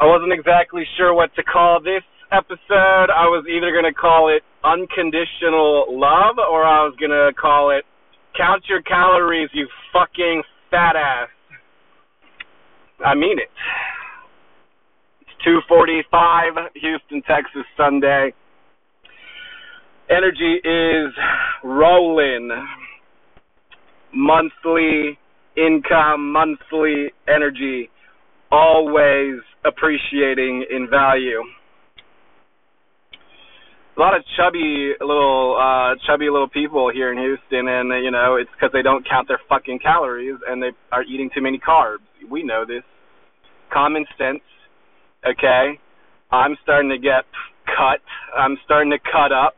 I wasn't exactly sure what to call this episode. I was either going to call it Unconditional Love or I was going to call it Count Your Calories, You Fucking Fat Ass. I mean it. It's 2:45 Houston, Texas Sunday. Energy is rolling. Monthly income, monthly energy, always appreciating in value. A lot of chubby little uh chubby little people here in Houston and you know, it's cuz they don't count their fucking calories and they are eating too many carbs. We know this. Common sense. Okay? I'm starting to get cut. I'm starting to cut up.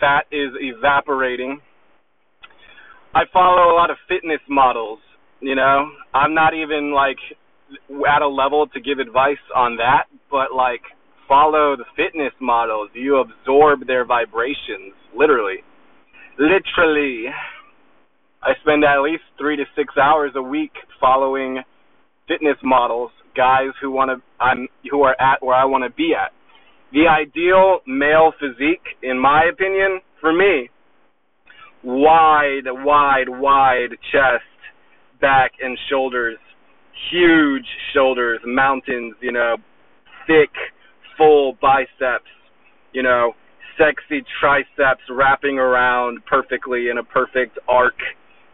Fat is evaporating. I follow a lot of fitness models, you know. I'm not even like at a level to give advice on that, but like follow the fitness models. You absorb their vibrations, literally. Literally. I spend at least three to six hours a week following fitness models, guys who want to, I'm, who are at where I want to be at. The ideal male physique, in my opinion, for me, wide, wide, wide chest, back, and shoulders, huge shoulders, mountains, you know, thick, full biceps, you know, sexy triceps wrapping around perfectly in a perfect arc,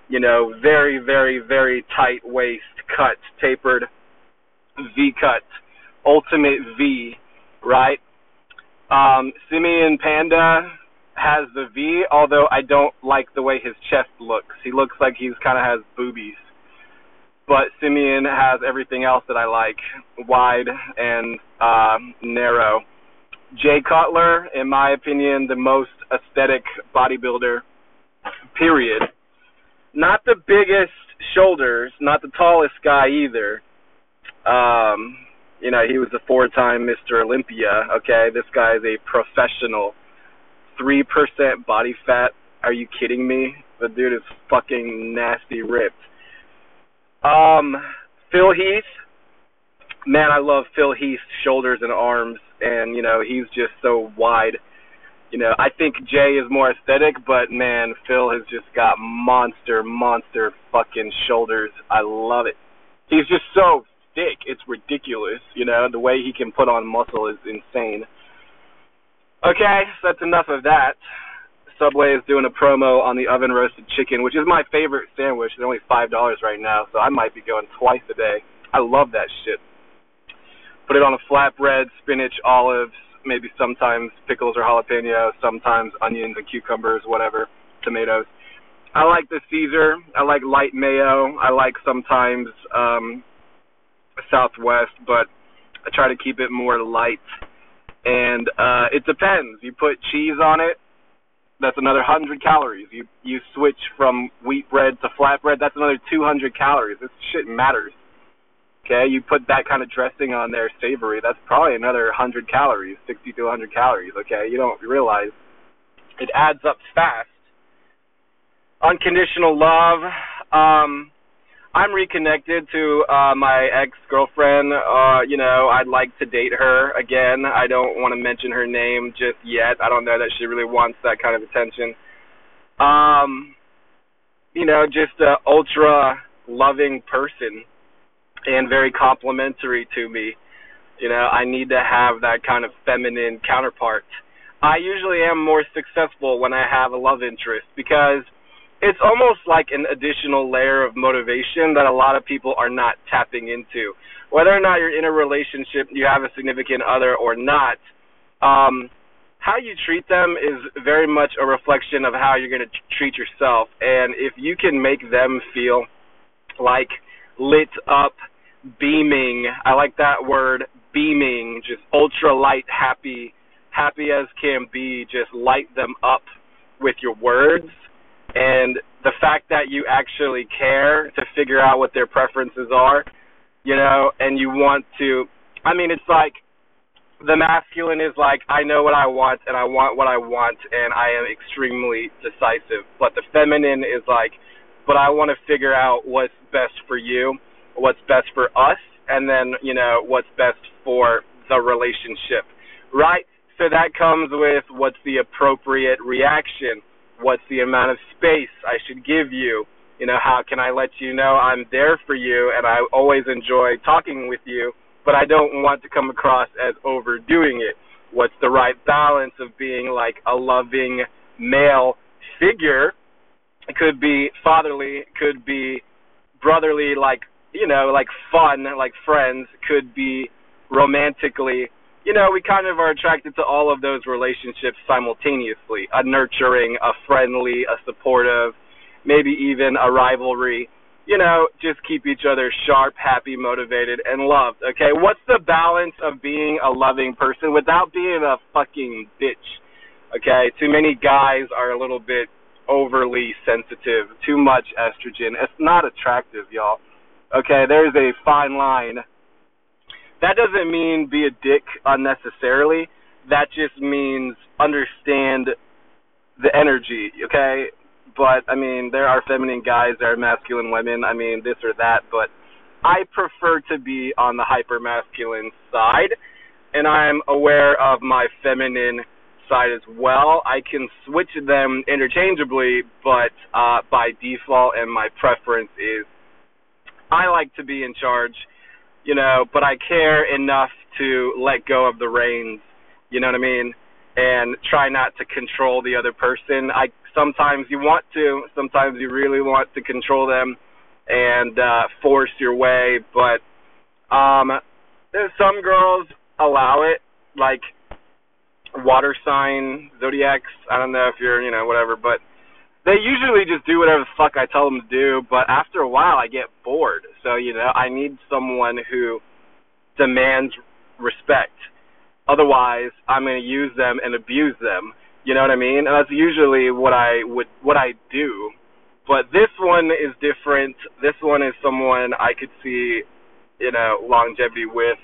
you know, very, very, very tight waist, cut, tapered, V cut, ultimate V, right? Um, Simeon Panda has the V, although I don't like the way his chest looks. He looks like he's kind of has boobies. But Simeon has everything else that I like, wide and uh, narrow. Jay Cutler, in my opinion, the most aesthetic bodybuilder, period. Not the biggest shoulders, not the tallest guy either. Um, you know, he was a four-time Mr. Olympia. Okay, this guy is a professional three percent body fat. Are you kidding me? The dude is fucking nasty ripped. Um, Phil Heath, man, I love Phil Heath's shoulders and arms, and you know he's just so wide. You know, I think Jay is more aesthetic, but man, Phil has just got monster, monster fucking shoulders. I love it. He's just so thick, it's ridiculous. You know, the way he can put on muscle is insane. Okay, so that's enough of that. Subway is doing a promo on the oven roasted chicken, which is my favorite sandwich. It's only five dollars right now, so I might be going twice a day. I love that shit. Put it on a flatbread, spinach, olives, maybe sometimes pickles or jalapeno, sometimes onions and cucumbers, whatever, tomatoes. I like the Caesar. I like light mayo. I like sometimes um Southwest, but I try to keep it more light and uh, it depends. You put cheese on it, that's another hundred calories. You you switch from wheat bread to flatbread, that's another two hundred calories. This shit matters. Okay, you put that kind of dressing on there, savory. That's probably another hundred calories, sixty to hundred calories. Okay, you don't realize it adds up fast. Unconditional love. Um, I'm reconnected to uh my ex girlfriend. Uh, you know, I'd like to date her again. I don't want to mention her name just yet. I don't know that she really wants that kind of attention. Um, you know, just a ultra loving person and very complimentary to me. You know, I need to have that kind of feminine counterpart. I usually am more successful when I have a love interest because it's almost like an additional layer of motivation that a lot of people are not tapping into. Whether or not you're in a relationship, you have a significant other or not, um, how you treat them is very much a reflection of how you're going to treat yourself. And if you can make them feel like lit up, beaming, I like that word, beaming, just ultra light, happy, happy as can be, just light them up with your words and the fact that you actually care to figure out what their preferences are, you know, and you want to I mean it's like the masculine is like I know what I want and I want what I want and I am extremely decisive. But the feminine is like but I want to figure out what's best for you, what's best for us and then, you know, what's best for the relationship, right? So that comes with what's the appropriate reaction, what's the amount of space I should give you, you know, how can I let you know I'm there for you and I always enjoy talking with you, but I don't want to come across as overdoing it. What's the right balance of being like a loving male figure? It could be fatherly, could be brotherly, like you know, like fun, like friends, could be romantically. You know, we kind of are attracted to all of those relationships simultaneously. A nurturing, a friendly, a supportive, maybe even a rivalry. You know, just keep each other sharp, happy, motivated, and loved. Okay, what's the balance of being a loving person without being a fucking bitch? Okay, too many guys are a little bit overly sensitive, too much estrogen. It's not attractive, y'all. Okay, there's a fine line. That doesn't mean be a dick unnecessarily. That just means understand the energy, okay? But I mean, there are feminine guys, there are masculine women. I mean, this or that, but I prefer to be on the hyper masculine side, and I'm aware of my feminine side as well. I can switch them interchangeably, but uh, by default, and my preference is I like to be in charge, you know, but I care enough to let go of the reins, you know what I mean, and try not to control the other person. I sometimes you want to, sometimes you really want to control them and uh force your way, but um some girls allow it like water sign zodiacs. I don't know if you're, you know, whatever, but they usually just do whatever the fuck I tell them to do, but after a while I get bored. So, you know, I need someone who demands respect. Otherwise, I'm going to use them and abuse them. You know what I mean? And that's usually what I would what I do. But this one is different. This one is someone I could see, you know, longevity with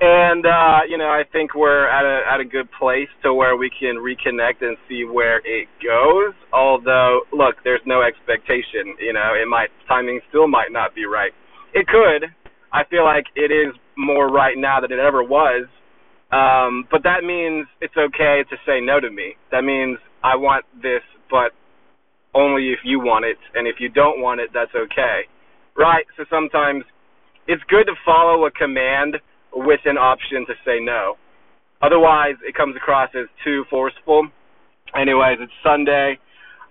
and uh, you know, I think we're at a at a good place to where we can reconnect and see where it goes. Although, look, there's no expectation. You know, it might timing still might not be right. It could. I feel like it is more right now than it ever was. Um, but that means it's okay to say no to me. That means I want this, but only if you want it, and if you don't want it, that's okay. Right? So sometimes it's good to follow a command with an option to say no. Otherwise, it comes across as too forceful. Anyways, it's Sunday.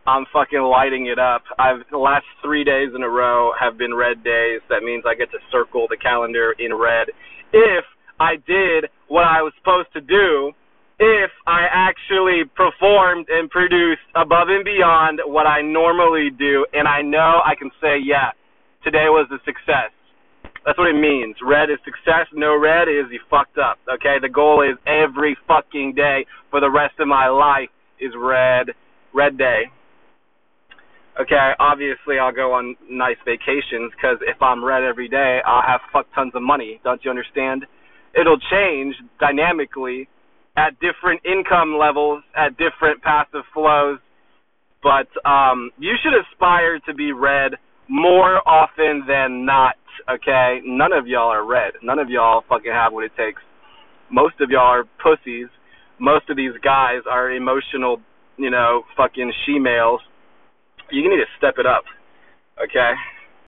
I'm fucking lighting it up. I've the last three days in a row have been red days. That means I get to circle the calendar in red. If I did what I was supposed to do, if I actually performed and produced above and beyond what I normally do, and I know I can say, yeah, today was a success. That's what it means. Red is success. No red is you fucked up. Okay. The goal is every fucking day for the rest of my life is red. Red day. Okay. Obviously, I'll go on nice vacations because if I'm red every day, I'll have fuck tons of money. Don't you understand? It'll change dynamically at different income levels, at different passive flows. But um, you should aspire to be red more often than not okay? None of y'all are red. None of y'all fucking have what it takes. Most of y'all are pussies. Most of these guys are emotional, you know, fucking she males. You need to step it up, okay?